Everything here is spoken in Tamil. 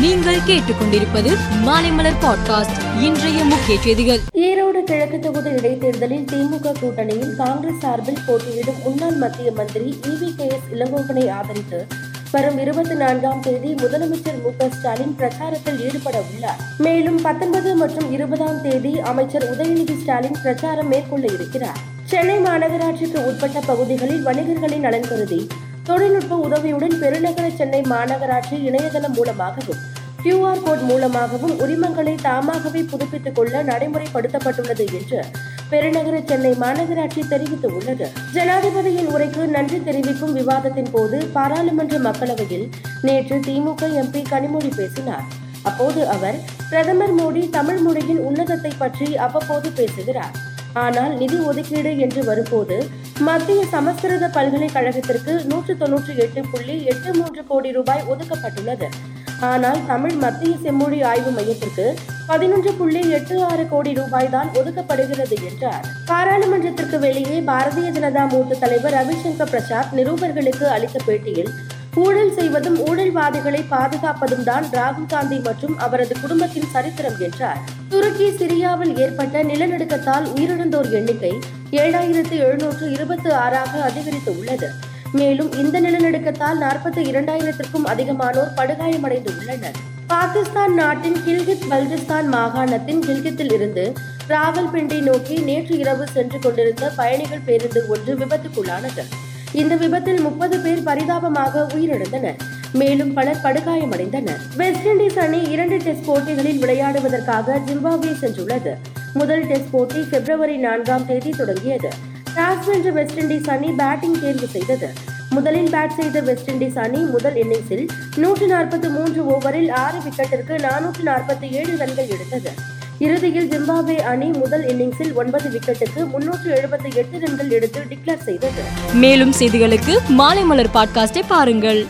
நீங்கள் கேட்டுக்கொண்டிருப்பது மாலைமலர் பாட்காஸ்ட் இன்றைய முக்கிய செய்திகள். ஈரோடு கிழக்கு தொகுதி இடைத்தேர்தலில் திமுக கூட்டணியில் காங்கிரஸ் சார்பில் போட்டியிடும் முன்னாள் மத்திய மந்திரி இவி கே எஸ் இளங்கோவனை ஆதரித்து வரும் இருபத்தி நான்காம் தேதி முதலமைச்சர் மு ஸ்டாலின் பிரச்சாரத்தில் ஈடுபட உள்ளார். மேலும் பத்தொன்பது மற்றும் இருபதாம் தேதி அமைச்சர் உதயநிதி ஸ்டாலின் பிரச்சாரம் மேற்கொள்ள இருக்கிறார். சென்னை மாநகராட்சிக்கு உட்பட்ட பகுதிகளில் வணிகர்களின் நலன் கருதி தொழில்நுட்ப உதவியுடன் பெருநகர சென்னை மாநகராட்சி இணையதளம் மூலமாகவும் கியூஆர் கோட் மூலமாகவும் உரிமங்களை தாமாகவே புதுப்பித்துக் கொள்ள நடைமுறைப்படுத்தப்பட்டுள்ளது என்று பெருநகர சென்னை மாநகராட்சி தெரிவித்துள்ளது. ஜனாதிபதியின் உரைக்கு நன்றி தெரிவிக்கும் விவாதத்தின் போது பாராளுமன்ற மக்களவையில் நேற்று திமுக எம்பி கனிமொழி பேசினார். அப்போது அவர் பிரதமர் மோடி தமிழ் மொழியின் உன்னதத்தை பற்றி அவ்வப்போது பேசுகிறார். ஆனால் நிதி ஒதுக்கீடு என்று வரும்போது மத்திய சமஸ்கிருத பல்கலைக்கழகத்திற்கு நூற்று தொன்னூற்றி எட்டு புள்ளி எட்டு மூன்று கோடி ரூபாய் ஒதுக்கப்பட்டுள்ளது. ஆனால் தமிழ் மத்திய செம்மொழி ஆய்வு மையத்திற்கு பதினொன்று புள்ளி எட்டு ஆறு கோடி ரூபாய் தான் ஒதுக்கப்படுகிறது என்றார். பாராளுமன்றத்திற்கு வெளியே பாரதிய ஜனதா மூத்த தலைவர் ரவிசங்கர் பிரசாத் நிருபர்களுக்கு அளித்த பேட்டியில் ஊழல் செய்வதும் ஊழல்வாதிகளை பாதுகாப்பதும் தான் ராகுல் காந்தி மற்றும் அவரது குடும்பத்தின் சரித்திரம் என்றார். துருக்கி சிரியாவில் ஏற்பட்ட நிலநடுக்கத்தால் உயிரிழந்தோர் எண்ணிக்கை ஏழாயிரத்து எழுநூற்று இருபத்தி ஆறாக அதிகரித்து உள்ளது. மேலும் இந்த நிலநடுக்கத்தால் நாற்பத்தி இரண்டாயிரத்திற்கும் அதிகமானோர் படுகாயமடைந்து உள்ளனர். பாகிஸ்தான் நாட்டின் கில்கித் பல்டிஸ்தான் மாகாணத்தின் கில்கித்தில் இருந்து ராவல்பிண்டி நோக்கி நேற்று இரவு சென்று கொண்டிருந்த பயணிகள் பேருந்து ஒன்று விபத்துக்குள்ளானது. இந்த விபத்தில் முப்பது பேர் பரிதாபமாக உயிரிழந்தனர். மேலும் பலர் படுகாயமடைந்தனர். வெஸ்ட் இண்டீஸ் அணி இரண்டு டெஸ்ட் போட்டிகளில் விளையாடுவதற்காக ஜிம்பாப்வே சென்றுள்ளது. முதல் டெஸ்ட் போட்டி பிப்ரவரி நான்காம் தேதி தொடங்கியது. டாஸ் வென்ற வெஸ்ட் இண்டீஸ் அணி பேட்டிங் தேர்வு செய்தது. முதலில் பேட் செய்த வெஸ்ட் இண்டீஸ் அணி முதல் இன்னிங்ஸில் நூற்று நாற்பத்தி மூன்று ஓவரில் ஆறு விக்கெட்டிற்கு நானூற்று நாற்பத்தி ஏழு ரன்கள் எடுத்தது. இறுதியில் ஜிம்பாப்வே அணி முதல் இன்னிங்ஸில் ஒன்பது விக்கெட்டுக்கு முன்னூற்று எழுபத்தி எட்டு ரன்கள் எடுத்து டிக்ளேர் செய்தது. மேலும் செய்திகளுக்கு மாலை மலர் பாட்காஸ்டை பாருங்கள்.